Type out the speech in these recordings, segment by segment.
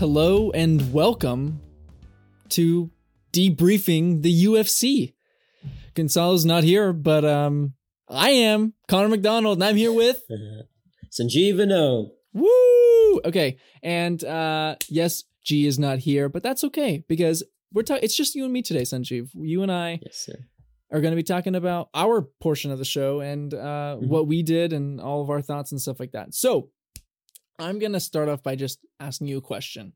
Hello and welcome to debriefing the UFC. Gonzalo's not here, but um, I am Connor McDonald, and I'm here with Sanjeev Vinod. Woo! Okay, and uh, yes, G is not here, but that's okay because we're talking. It's just you and me today, Sanjeev. You and I Yes, are going to be talking about our portion of the show and uh, Mhm. what we did and all of our thoughts and stuff like that. So, I'm going to start off by just asking you a question.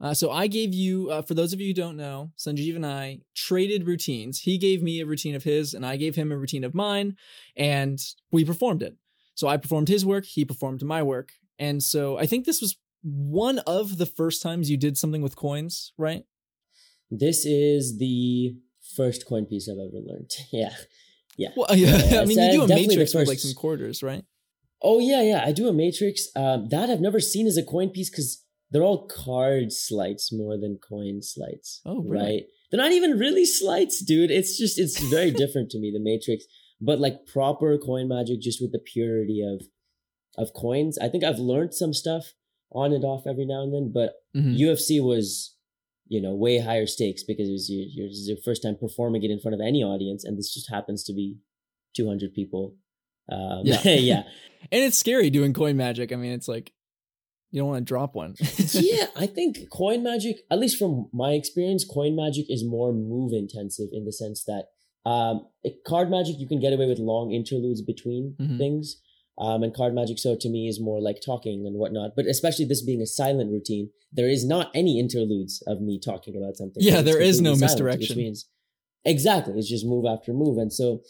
Uh, so, I gave you, uh, for those of you who don't know, Sanjeev and I traded routines. He gave me a routine of his, and I gave him a routine of mine, and we performed it. So, I performed his work, he performed my work. And so, I think this was one of the first times you did something with coins, right? This is the first coin piece I've ever learned. Yeah. Yeah. Well, yeah, I Yeah, mean, you do a matrix with like some quarters, right? Oh yeah, yeah. I do a matrix. Um, that I've never seen as a coin piece because they're all card sleights more than coin sleights. Oh, really? right. They're not even really sleights, dude. It's just it's very different to me. The matrix, but like proper coin magic, just with the purity of of coins. I think I've learned some stuff on and off every now and then, but Mhm. UFC was, you know, way higher stakes because it was your, your, your first time performing it in front of any audience, and this just happens to be 200 people. Um, Yeah. yeah. And it's scary doing coin magic. I mean, it's like you don't want to drop one. yeah, I think coin magic, at least from my experience, coin magic is more move intensive in the sense that um, card magic you can get away with long interludes between Mhm. things. Um, and card magic, so to me, is more like talking and whatnot. But especially this being a silent routine, there is not any interludes of me talking about something. Yeah, there is no silent, misdirection. Which means exactly, it's just move after move. And so,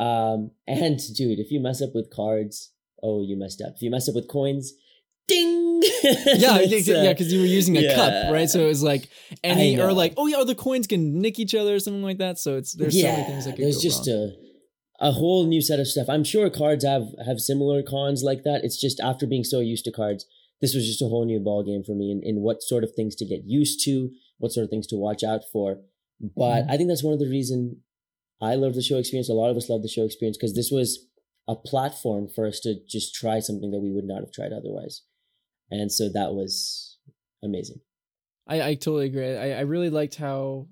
um, and dude, if you mess up with cards, oh, you messed up. If you mess up with coins, ding. yeah, yeah, uh, yeah, because you were using a yeah. cup, right? So it was like any or like, oh yeah, the coins can nick each other or something like that. So it's there's so many things that could there's just wrong. a a whole new set of stuff. I'm sure cards have have similar cons like that. It's just after being so used to cards, this was just a whole new ball game for me in, in what sort of things to get used to, what sort of things to watch out for. But Mhm. I think that's one of the reason I love the show experience. A lot of us love the show experience because this was a platform for us to just try something that we would not have tried otherwise. And so that was amazing. I, I totally agree. I, I really liked how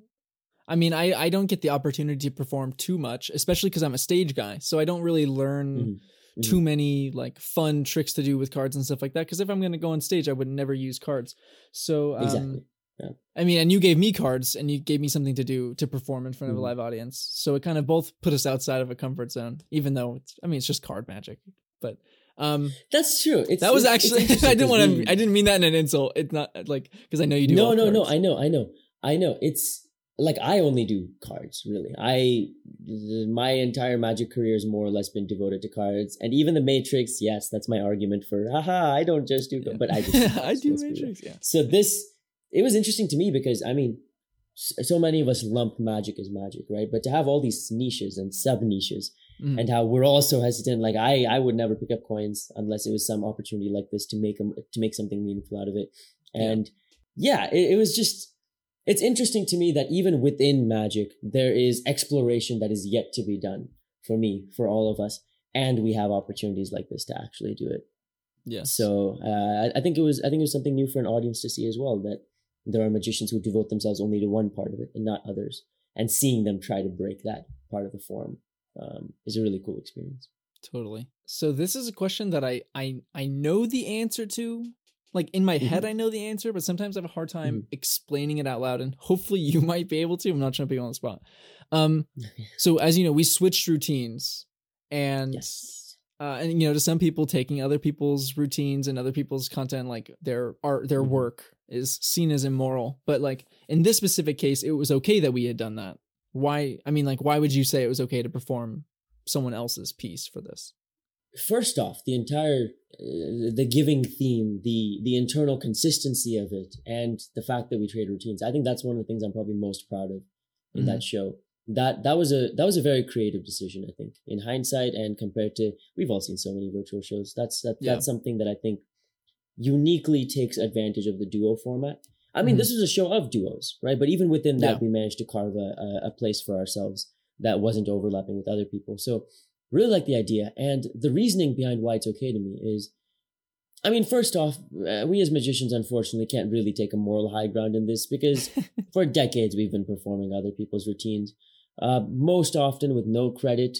I mean, I, I don't get the opportunity to perform too much, especially because I'm a stage guy. So I don't really learn Mhm. Mhm. too many like fun tricks to do with cards and stuff like that. Because if I'm gonna go on stage, I would never use cards. So um, Exactly. I mean, and you gave me cards and you gave me something to do to perform in front of a Mhm. live audience. So it kind of both put us outside of a comfort zone, even though it's, I mean, it's just card magic. But um, That's true. It's, that was actually, I didn't want we- to, I didn't mean that in an insult. It's not like, because I know you do. no no no i know i know i know it's like i only do cards really i my entire magic career has more or less been devoted to cards and even the matrix yes that's my argument for haha i don't just do Yeah. but i just I do be real. Matrix, yeah. so this it was interesting to me because i mean so many of us lump magic as magic right but to have all these niches and sub niches Mhm. and how we're all so hesitant. Like I, I would never pick up coins unless it was some opportunity like this to make them to make something meaningful out of it. And yeah, it, it was just it's interesting to me that even within magic there is exploration that is yet to be done for me, for all of us, and we have opportunities like this to actually do it. Yeah. So uh, I- I think it was I think it was something new for an audience to see as well that there are magicians who devote themselves only to one part of it and not others, and seeing them try to break that part of the form um, is a really cool experience. Totally. So this is a question that I I I know the answer to. Like in my head, Mhm. I know the answer, but sometimes I have a hard time Mhm. explaining it out loud. And hopefully, you might be able to. I'm not trying to put you on the spot. Um, so as you know, we switched routines, and yes. uh, and you know, to some people, taking other people's routines and other people's content, like their art, their Mhm. work, is seen as immoral. But like in this specific case, it was okay that we had done that. Why? I mean, like, why would you say it was okay to perform someone else's piece for this? First off, the entire uh, the giving theme, the the internal consistency of it, and the fact that we trade routines. I think that's one of the things I'm probably most proud of in that show. That that was a that was a very creative decision. I think in hindsight and compared to we've all seen so many virtual shows. That's that Yeah. that's something that I think uniquely takes advantage of the duo format. I mean, Mhm. this is a show of duos, right? But even within that, Yeah. we managed to carve a, a, a place for ourselves that wasn't overlapping with other people. So really like the idea. And the reasoning behind why it's okay to me is I mean, first off, uh, we as magicians unfortunately can't really take a moral high ground in this because for decades we've been performing other people's routines, uh, most often with no credit.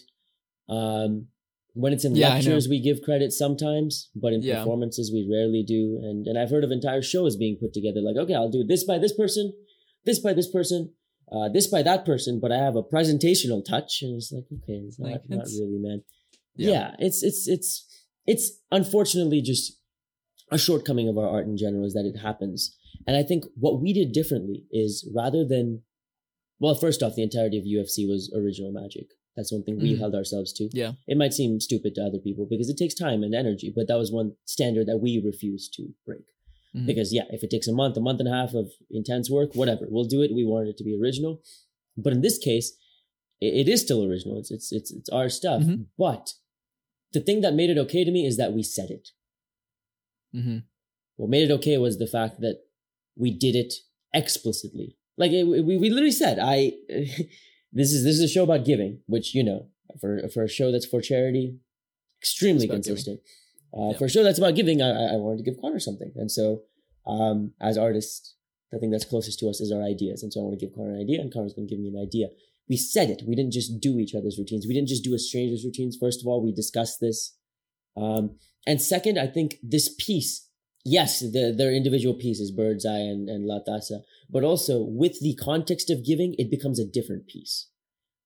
Um, when it's in Yeah, lectures, we give credit sometimes, but in Yeah. performances, we rarely do. And and I've heard of entire shows being put together like, okay, I'll do this by this person, this by this person, uh, this by that person, but I have a presentational touch, and it's like, okay, it's not, Like, not really, man. Yeah. Yeah. it's it's it's it's unfortunately just a shortcoming of our art in general is that it happens. And I think what we did differently is rather than, well, first off, the entirety of UFC was original magic. That's one thing we Mhm. held ourselves to. Yeah. It might seem stupid to other people because it takes time and energy, but that was one standard that we refused to break. Mhm. Because yeah, if it takes a month, a month and a half of intense work, whatever, we'll do it. We wanted it to be original. But in this case, it, it is still original. It's it's it's it's our stuff. Mhm. But the thing that made it okay to me is that we said it. Mhm. What made it okay was the fact that we did it explicitly. Like it, we, we literally said, "I this is this is a show about giving," which you know, for for a show that's for charity, extremely It's about giving. consistent. Uh, Yeah. For a show that's about giving, I, I I wanted to give Connor something, and so um, as artists, the thing that's closest to us is our ideas, and so I want to give Connor an idea, and Connor's going to give me an idea. We said it. We didn't just do each other's routines. We didn't just do a stranger's routines. First of all, we discussed this. Um, and second, I think this piece, yes, the, their individual pieces, Bird's Eye and, and La Taza, but also with the context of giving, it becomes a different piece,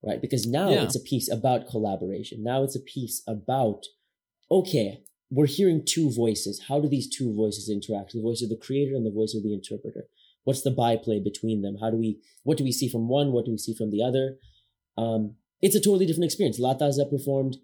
right? Because now Yeah. it's a piece about collaboration. Now it's a piece about, okay, we're hearing two voices. How do these two voices interact? The voice of the creator and the voice of the interpreter. What's the byplay between them? How do we, what do we see from one? What do we see from the other? Um, it's a totally different experience. La Taza performed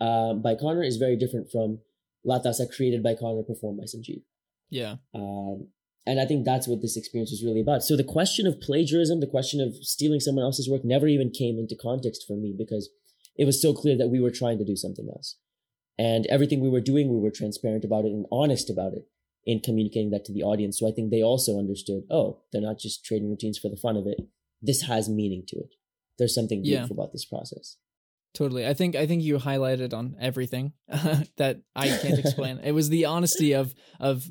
uh, by Connor is very different from La Taza created by Connor, performed by Sanjeev. Yeah. Um, and I think that's what this experience was really about. So the question of plagiarism, the question of stealing someone else's work never even came into context for me because it was so clear that we were trying to do something else. And everything we were doing, we were transparent about it and honest about it in communicating that to the audience. So I think they also understood, oh, they're not just trading routines for the fun of it. This has meaning to it. There's something Yeah. beautiful about this process. Totally. I think I think you highlighted on everything that I can't explain. it was the honesty of of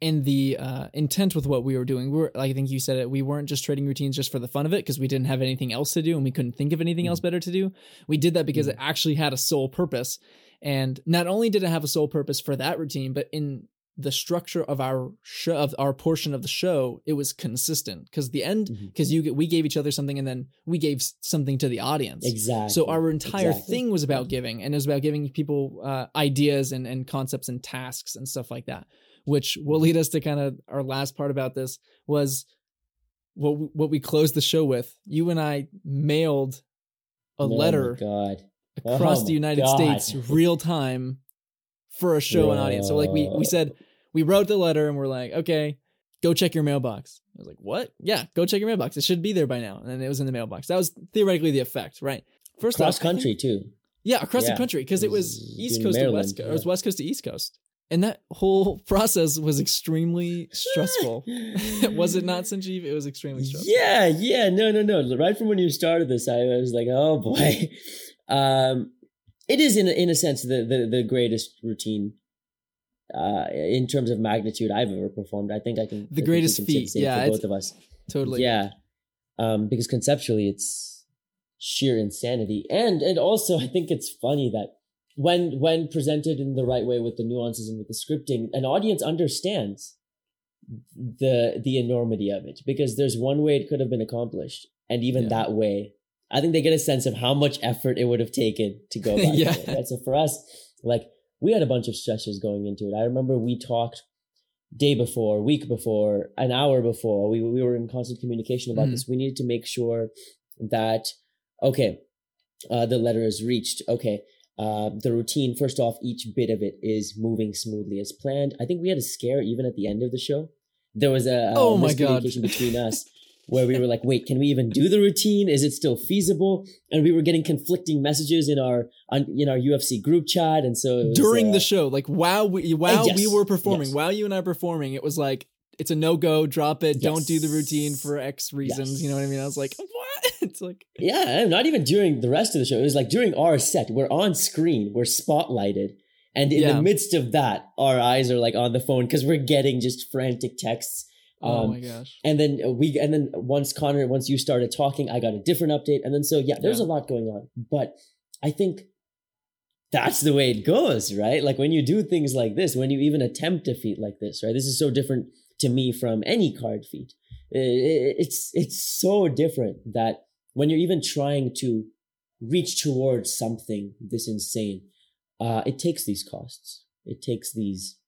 in the uh, intent with what we were doing. We were, like I think you said it. We weren't just trading routines just for the fun of it because we didn't have anything else to do and we couldn't think of anything else better to do. We did that because it actually had a sole purpose. And not only did it have a sole purpose for that routine, but in the structure of our show of our portion of the show, it was consistent because the end because you we gave each other something and then we gave something to the audience. Exactly. So our entire Exactly. thing was about giving, and it was about giving people uh, ideas and, and concepts and tasks and stuff like that. Which will lead us to kind of our last part about this was what we- what we closed the show with. You and I mailed a Oh letter God. across Oh the United God. States real time for a show and audience. So like we we said we wrote the letter and we're like, okay, go check your mailbox. I was like, what? Yeah, go check your mailbox. It should be there by now. And then it was in the mailbox. That was theoretically the effect, right? First Cross off, I think- country too. yeah, across the country because it was East Coast to West Coast. It was. West Coast to East Coast, and that whole process was extremely stressful. was it not, Sanjeev? It was extremely stressful. Yeah, yeah, no, no, no. Right from when you started this, I was like, oh boy. Um, it is in a, in a sense the, the the greatest routine uh in terms of magnitude I've ever performed. I think I can I greatest can the feat, yeah, for both of us. totally. Yeah. Um, because conceptually it's sheer insanity. And and also I think it's funny that when when presented in the right way with the nuances and with the scripting, an audience understands the the enormity of it. Because there's one way it could have been accomplished. And even Yeah. that way, I think they get a sense of how much effort it would have taken to go back. Yeah. yeah. Right? So for us, like we had a bunch of stretches going into it. I remember we talked day before, week before, an hour before. We we were in constant communication about Mhm. this. We needed to make sure that okay, uh, the letter is reached. Okay, uh, the routine. First off, each bit of it is moving smoothly as planned. I think we had a scare even at the end of the show. There was a, a Oh my God. miscommunication between us. Where we were like, wait, can we even do the routine? Is it still feasible? And we were getting conflicting messages in our on, in our UFC group chat, and so it was, During uh, the show, like while we while yes, we were performing, yes. while you and I were performing, it was like it's a no go. Drop it. Don't do the routine for X reasons. You know what I mean? I was like, what? It's like Yeah, not even during the rest of the show. It was like during our set, we're on screen, we're spotlighted, And in Yeah. the midst of that, our eyes are like on the phone because we're getting just frantic texts. Oh Um, my gosh. and then we, and then once Connor, once you started talking, I got a different update. And then so, yeah, there's Yeah. a lot going on. But I think that's the way it goes, right? Like when you do things like this, when you even attempt a feat like this, right? This is so different to me from any card feat. It's, it's so different that when you're even trying to reach towards something this insane, uh, it takes these costs. It takes these,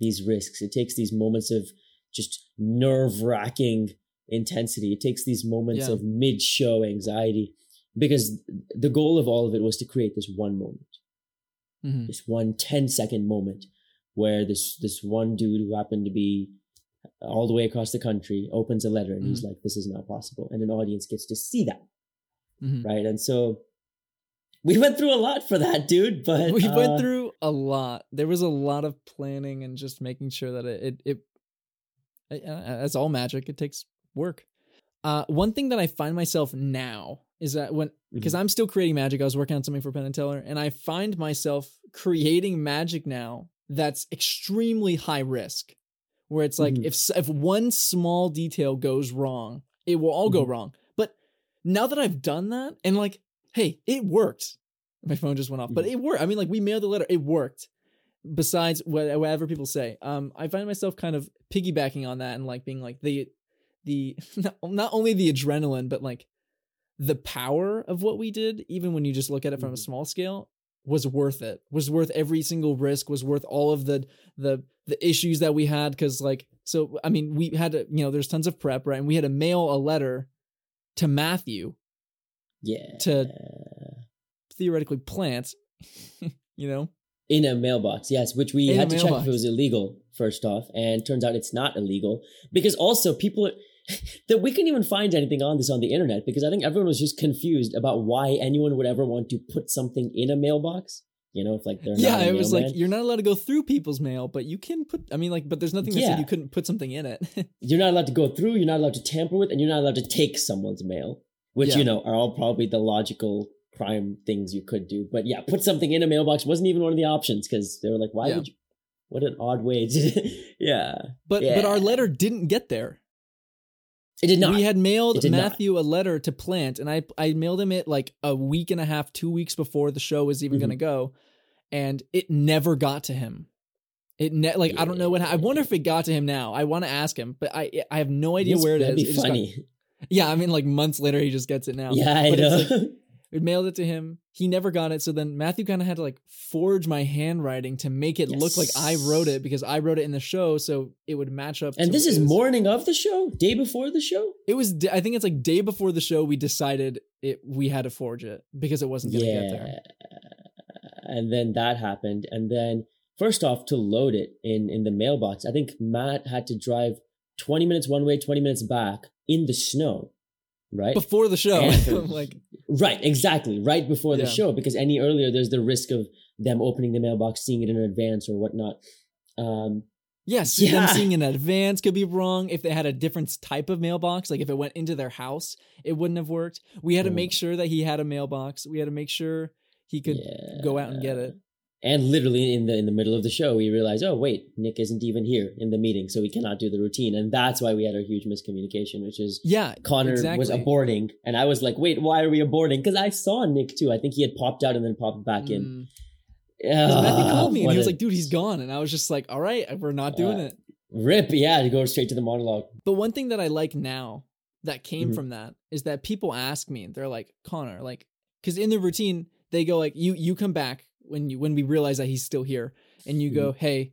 these risks. It takes these moments of just nerve wracking intensity. It takes these moments Yeah. of mid show anxiety because the goal of all of it was to create this one moment, Mhm. this one 10 second moment where this, this one dude who happened to be all the way across the country opens a letter and he's like, this is not possible. And an audience gets to see that. Mhm. Right. And so we went through a lot for that, dude. But we uh, went through a lot. There was a lot of planning and just making sure that it it, it as all magic, it takes work. Uh, one thing that I find myself now is that when because Mhm. I'm still creating magic, I was working on something for Penn and Teller, and I find myself creating magic now that's extremely high risk, where it's like Mhm. if if one small detail goes wrong, it will all go Mhm. wrong. But now that I've done that, and like, hey, it worked. My phone just went off, but Mhm. it worked. I mean, like we mailed the letter, it worked. Besides whatever people say, um, I find myself kind of piggybacking on that and like being like the the not, not only the adrenaline, but like the power of what we did, even when you just look at it from a Mhm. small scale, was worth it. Was worth every single risk. Was worth all of the the the issues that we had. Because like, so I mean, we had to, you know, there's tons of prep, right? And we had to mail a letter to Matthew yeah. to- theoretically plant. you know, in a mailbox, yes, which we In had to check if it was illegal first off, and turns out it's not illegal because also people that we couldn't even find anything on this on the internet because I think everyone was just confused about why anyone would ever want to put something in a mailbox. You know, if like they're yeah, not it was like you're not allowed to go through people's mail, but you can put. I mean, like, but there's nothing that Yeah. said you couldn't put something in it. you're not allowed to go through, you're not allowed to tamper with, and you're not allowed to take someone's mail, which Yeah. you know are all probably the logical crime things you could do. But yeah, put something in a mailbox wasn't even one of the options because they were like, why Yeah. would you? What an odd way to, yeah. but but our letter didn't get there. It did not. We had mailed did not. Matthew a letter to plant, and I I mailed him it like a week and a half, two weeks before the show was even Mhm. going to go, and it never got to him. It ne- like I don't know what ha- I wonder if it got to him now. I want to ask him, but I I have no idea This- where it is. That'd It be just got- funny. yeah, I mean like months later he just gets it now. yeah, I But know. it's like- we mailed it to him. He never got it. So then Matthew kind of had to like forge my handwriting to make it look like I wrote it because I wrote it in the show, so it would match up. and to- this is was- morning of the show, day before the show. It was. I think it's like day before the show. We decided it. We had to forge it because it wasn't gonna get there. And then that happened, and then first off, to load it in in the mailbox, I think Matt had to drive twenty minutes one way, twenty minutes back in the snow, right? Before the show, like Right, exactly. Right before the Yeah. show, because any earlier, there's the risk of them opening the mailbox, seeing it in advance or whatnot. Um, yes, Yeah. them seeing in advance could be wrong. If they had a different type of mailbox, like if it went into their house, it wouldn't have worked. We had to Mm. make sure that he had a mailbox. We had to make sure he could yeah. go out and get it. And literally in the in the middle of the show, we realized, oh wait, Nick isn't even here in the meeting, so we cannot do the routine, and that's why we had our huge miscommunication, which is Yeah, Connor was aborting, and I was like, wait, why are we aborting? Because I saw Nick too. I think he had popped out and then popped back in. Mm. 'Cause Matthew Ah, called me and he was a like, "Dude, he's gone," and I was just like, "All right, we're not doing Uh, it." rip, yeah, to go straight to the monologue. But one thing that I like now that came Mhm. from that is that people ask me, they're like, Connor, like, because in the routine, they go like, you you come back when you when we realize that he's still here, and you go, hey,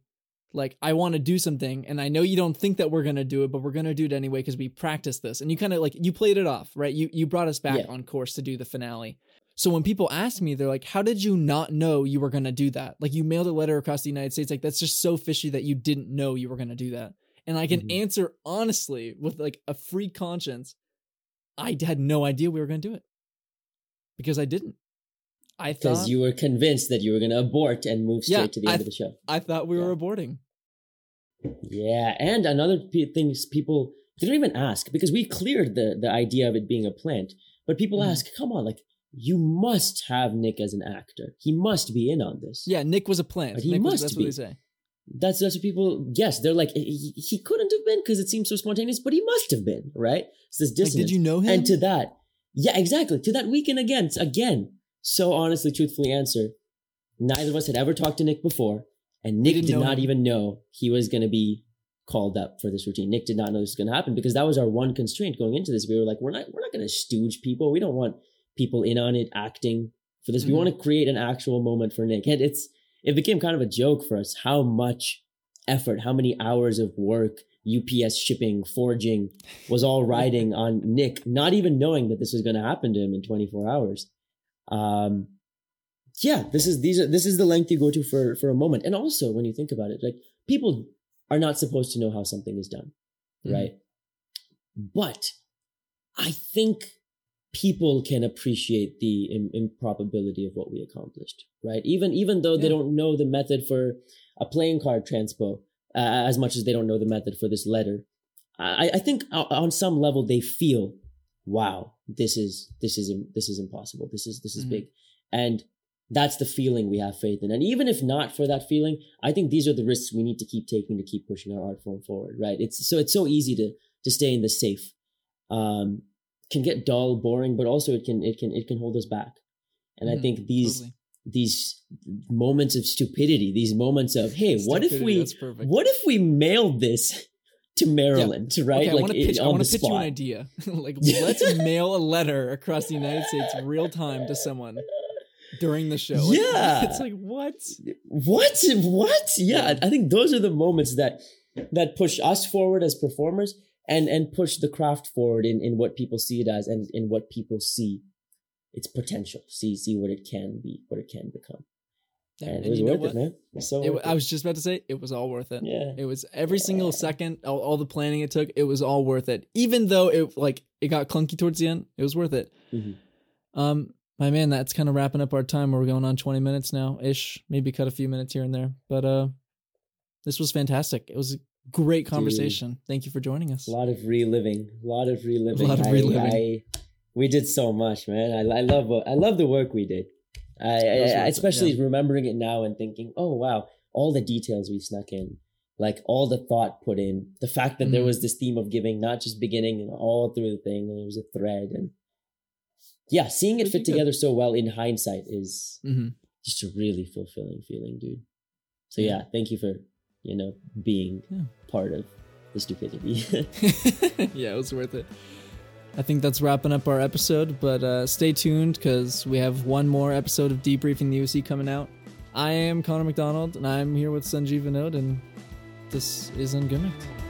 like, I want to do something, and I know you don't think that we're gonna do it, but we're gonna do it anyway because we practiced this, and you kind of like you played it off, right? You you brought us back Yeah. on course to do the finale. So when people ask me, they're like, "How did you not know you were gonna do that? Like you mailed a letter across the United States. Like that's just so fishy that you didn't know you were gonna do that." And I can Mhm. answer honestly with like a free conscience. I had no idea we were gonna do it because I didn't. I Because thought you were convinced that you were going to abort and move straight Yeah, to the I end of the show. I thought we were aborting. Yeah, and another p- thing is people don't even ask because we cleared the the idea of it being a plant, but people Mhm. ask, "Come on, like you must have Nick as an actor. He must be in on this. Yeah, Nick was a plant. But he Nick was- must that's be. what they say. That's that's what people. guess. they're like he, he couldn't have been because it seems so spontaneous, but he must have been right. It's this Like, did you know him? And to that, yeah, exactly. To that weekend again, again. So honestly, truthfully, answer. Neither of us had ever talked to Nick before, and Nick did not him. even know he was going to be called up for this routine. Nick did not know this was going to happen because that was our one constraint going into this. We were like, we're not, we're not going to stooge people. We don't want people in on it acting for this. We Mhm. want to create an actual moment for Nick, and it's it became kind of a joke for us how much effort, how many hours of work, UPS shipping, forging was all riding on Nick, not even knowing that this was going to happen to him in 24 hours. Um, yeah, this is these are this is the length you go to for for a moment. And also when you think about it, like people are not supposed to know how something is done, Mhm. right? But I think people can appreciate the Im- improbability of what we accomplished, right? Even even though they don't know the method for a playing card transpo uh, as much as they don't know the method for this letter. I, I think on some level they feel, wow, this is this is this is impossible. This is this is Mhm. big, and that's the feeling we have faith in. And even if not for that feeling, I think these are the risks we need to keep taking to keep pushing our art form forward. Right? It's so it's so easy to to stay in the safe. Um, can get dull, boring, but also it can it can it can hold us back. And I Mhm, think these Totally. these moments of stupidity, these moments of hey, what if we what if we mailed this to Maryland, right? Okay, I like want to it- pitch. I want to pitch you an idea. like, let's mail a letter across the United States real time to someone during the show. Like, Yeah. it's like what? What? What? Yeah, Yeah. I think those are the moments that that push us forward as performers and and push the craft forward in in what people see it as and in what people see its potential. See see what it can be, what it can become. Yeah, And and it was you know worth what? it, man. It so It, I was just about to say it was all worth it. yeah. It was every single second, all, all the planning it took. It was all worth it. Even though it like it got clunky towards the end, it was worth it. Mhm. Um, my man, that's kind of wrapping up our time. We're going on twenty minutes now ish. Maybe cut a few minutes here and there, but uh, this was fantastic. It was a great conversation. Thank you for joining us. A lot of reliving. A lot of reliving. A lot of reliving. I, we did so much, man. I, I love I love the work we did. I, I, was I worth it, especially remembering it now and thinking, oh wow, all the details we snuck in, like all the thought put in, the fact that there Mhm. was this theme of giving, not just beginning and all through the thing, and there was a thread, and yeah, seeing it fit together so well in hindsight is hmm just a really fulfilling feeling, dude. So Yeah. yeah, thank you for you know being Yeah. part of the stupidity. yeah, it was worth it. I think that's wrapping up our episode, but uh, stay tuned because we have one more episode of Debriefing the UFC coming out. I am Connor McDonald, and I'm here with Sanjeev Vinod, and this is Ungimmicked.